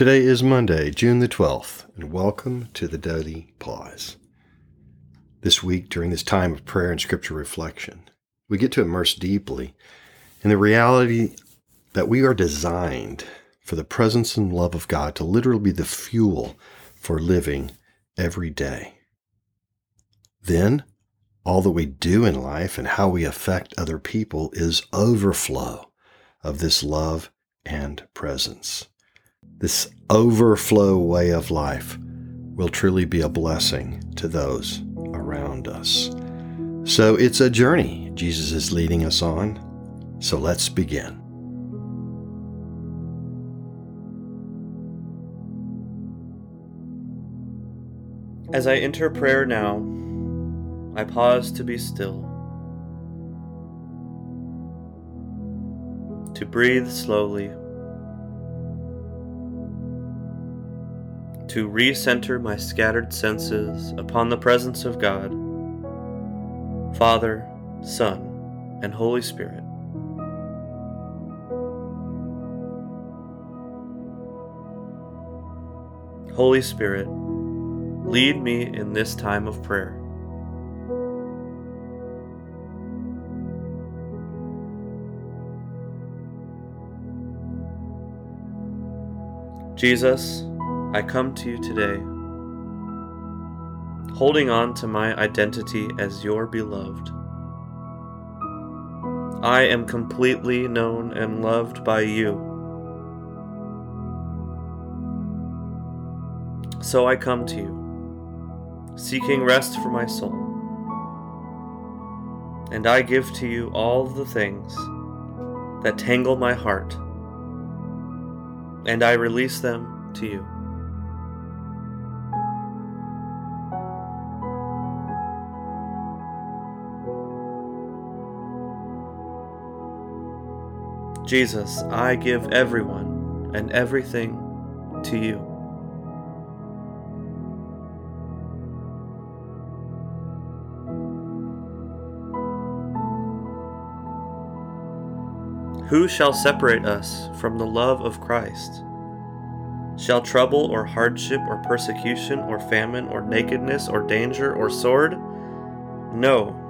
Today is Monday, June the 12th, and welcome to the Daily Pause. This week, during this time of prayer and scripture reflection, we get to immerse deeply in the reality that we are designed for the presence and love of God to literally be the fuel for living every day. Then, all that we do in life and how we affect other people is overflow of this love and presence. This overflow way of life will truly be a blessing to those around us. So it's a journey Jesus is leading us on. So let's begin. As I enter prayer now, I pause to be still, to breathe slowly, to recenter my scattered senses upon the presence of God, Father, Son, and Holy Spirit. Holy Spirit, lead me in this time of prayer. Jesus, I come to you today, holding on to my identity as your beloved. I am completely known and loved by you. So I come to you, seeking rest for my soul. And I give to you all the things that tangle my heart and I release them to you. Jesus, I give everyone and everything to you. Who shall separate us from the love of Christ? Shall trouble or hardship or persecution or famine or nakedness or danger or sword? No.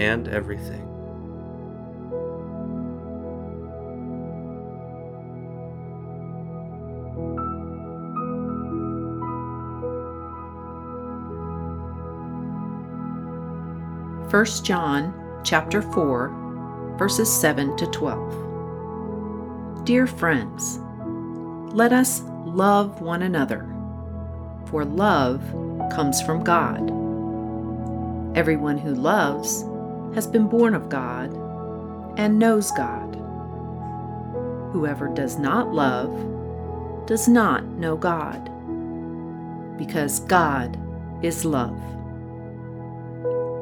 and everything. First John chapter 4 verses 7 to 12. Dear friends, let us love one another, for love comes from God. Everyone who loves has been born of God and knows God. Whoever does not love does not know God, because God is love.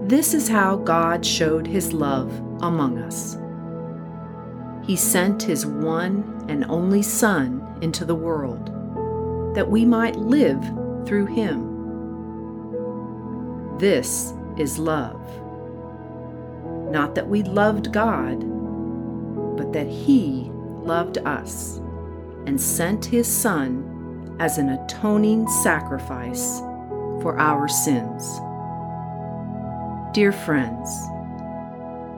This is how God showed his love among us. He sent his one and only Son into the world, that we might live through him. This is love. Not that we loved God, but that he loved us and sent his Son as an atoning sacrifice for our sins. Dear friends,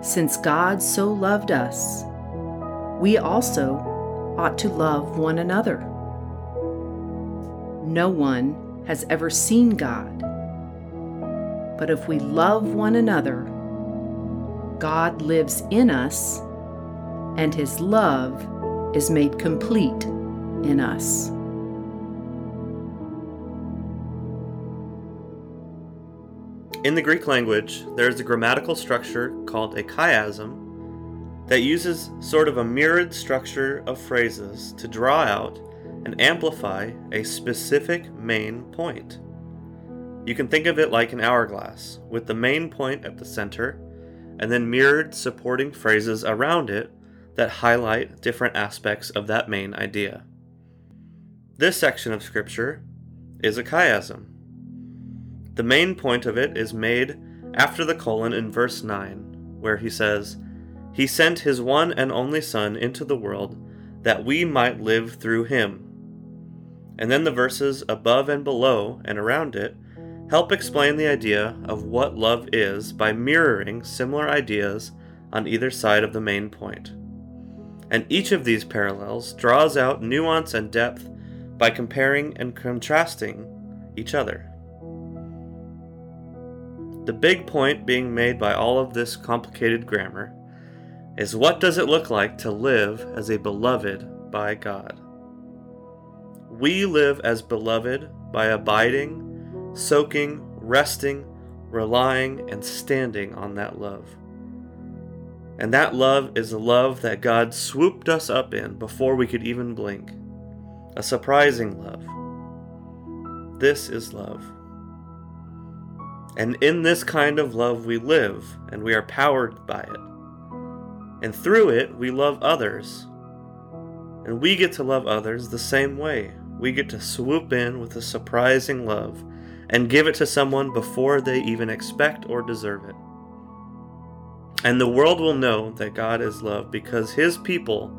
since God so loved us, we also ought to love one another. No one has ever seen God, but if we love one another, God lives in us, and his love is made complete in us. In the Greek language, there is a grammatical structure called a chiasm that uses sort of a mirrored structure of phrases to draw out and amplify a specific main point. You can think of it like an hourglass, with the main point at the center, and then mirrored supporting phrases around it that highlight different aspects of that main idea. This section of Scripture is a chiasm. The main point of it is made after the colon in verse 9, where he says, He sent his one and only Son into the world that we might live through him. And then the verses above and below and around it help explain the idea of what love is by mirroring similar ideas on either side of the main point. And each of these parallels draws out nuance and depth by comparing and contrasting each other. The big point being made by all of this complicated grammar is what does it look like to live as a beloved by God? We live as beloved by abiding soaking, resting, relying, and standing on that love. And that love is a love that God swooped us up in before we could even blink. A surprising love. This is love. And in this kind of love we live, and we are powered by it. And through it, we love others. And we get to love others the same way. We get to swoop in with a surprising love and give it to someone before they even expect or deserve it. And the world will know that God is love because his people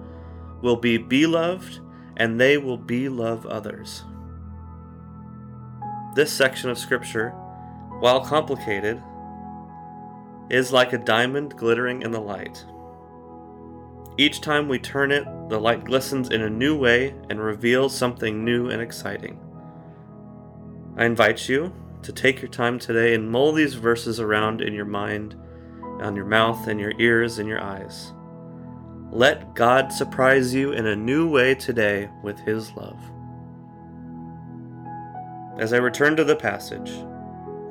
will be beloved and they will be love others. This section of Scripture, while complicated, is like a diamond glittering in the light. Each time we turn it, the light glistens in a new way and reveals something new and exciting. I invite you to take your time today and mull these verses around in your mind, on your mouth, and your ears, and your eyes. Let God surprise you in a new way today with His love. As I return to the passage,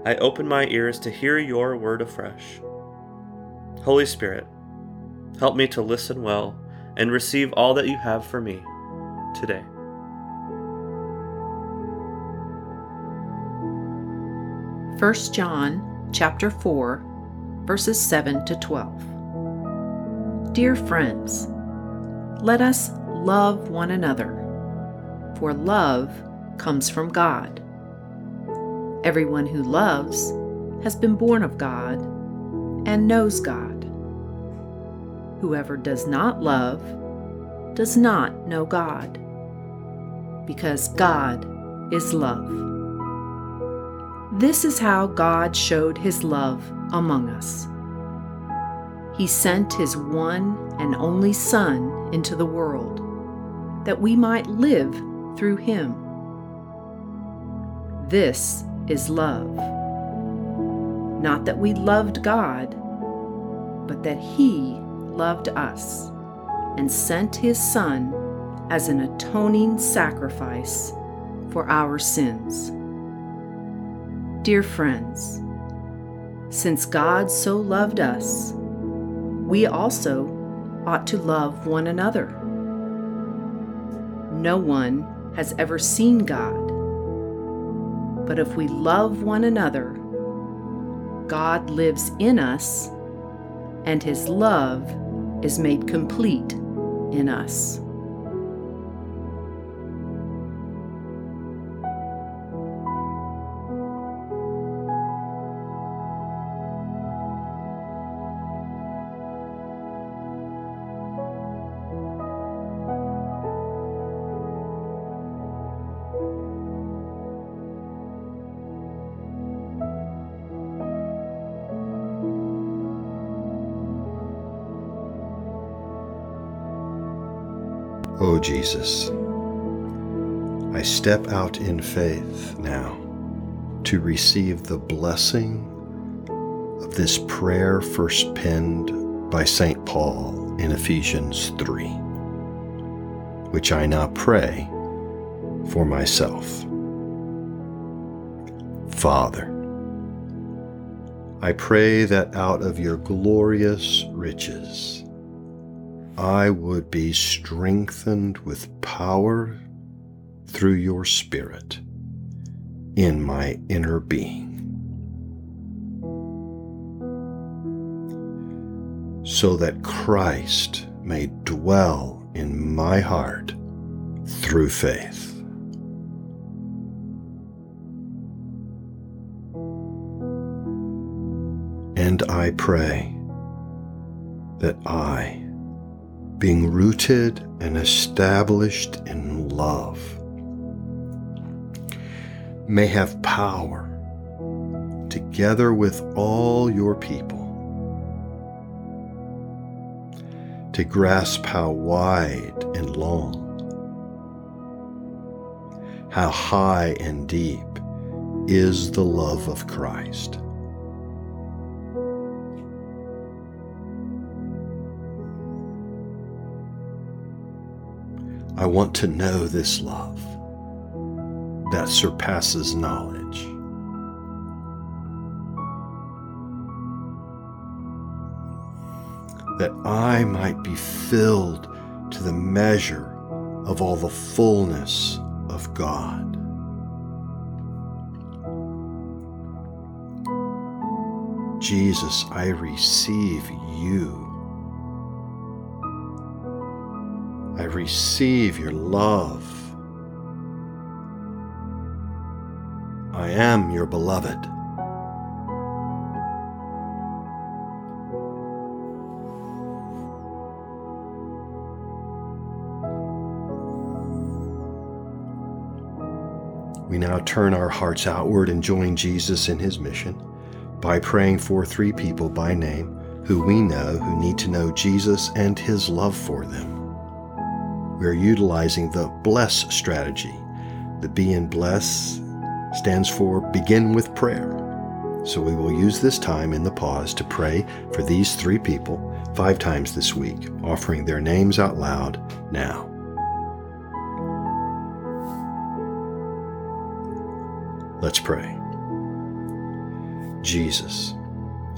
I open my ears to hear your word afresh. Holy Spirit, help me to listen well and receive all that you have for me today. 1 John chapter 4 verses 7 to 12. Dear friends, let us love one another, for love comes from God. Everyone who loves has been born of God and knows God. Whoever does not love does not know God, because God is love. This is how God showed his love among us. He sent his one and only Son into the world that we might live through him. This is love. Not that we loved God, but that he loved us and sent his Son as an atoning sacrifice for our sins. Dear friends, since God so loved us, we also ought to love one another. No one has ever seen God, but if we love one another, God lives in us, and his love is made complete in us. O oh, Jesus, I step out in faith now to receive the blessing of this prayer first penned by St. Paul in Ephesians 3, which I now pray for myself. Father, I pray that out of your glorious riches, I would be strengthened with power through your Spirit in my inner being. So that Christ may dwell in my heart through faith. And I pray that I, being rooted and established in love, may have power together with all your people to grasp how wide and long, how high and deep is the love of Christ. Want to know this love that surpasses knowledge. That I might be filled to the measure of all the fullness of God. Jesus, I receive you. Receive your love. I am your beloved. We now turn our hearts outward and join Jesus in his mission by praying for three people by name who we know who need to know Jesus and his love for them. We are utilizing the BLESS strategy. The B in BLESS stands for begin with prayer. So we will use this time in the pause to pray for these three people five times this week, offering their names out loud now. Let's pray. Jesus,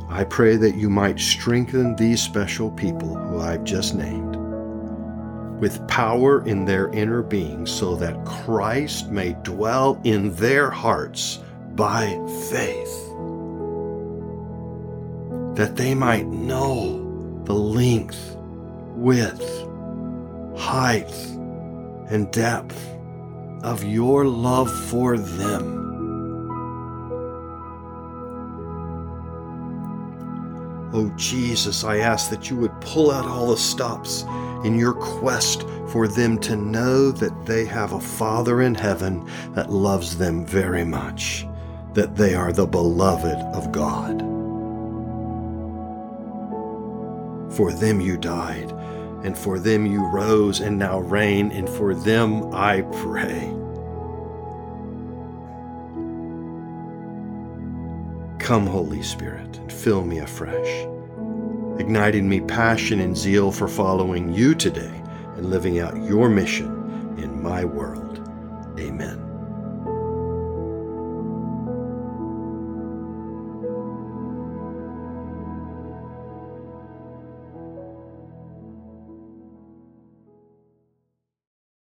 I pray that you might strengthen these special people who I've just named with power in their inner being so that Christ may dwell in their hearts by faith. That they might know the length, width, height, and depth of your love for them. Oh Jesus, I ask that you would pull out all the stops in your quest for them to know that they have a Father in heaven that loves them very much, that they are the beloved of God. For them you died, and for them you rose and now reign, and for them I pray. Come, Holy Spirit, and fill me afresh, igniting me passion and zeal for following you today and living out your mission in my world. Amen.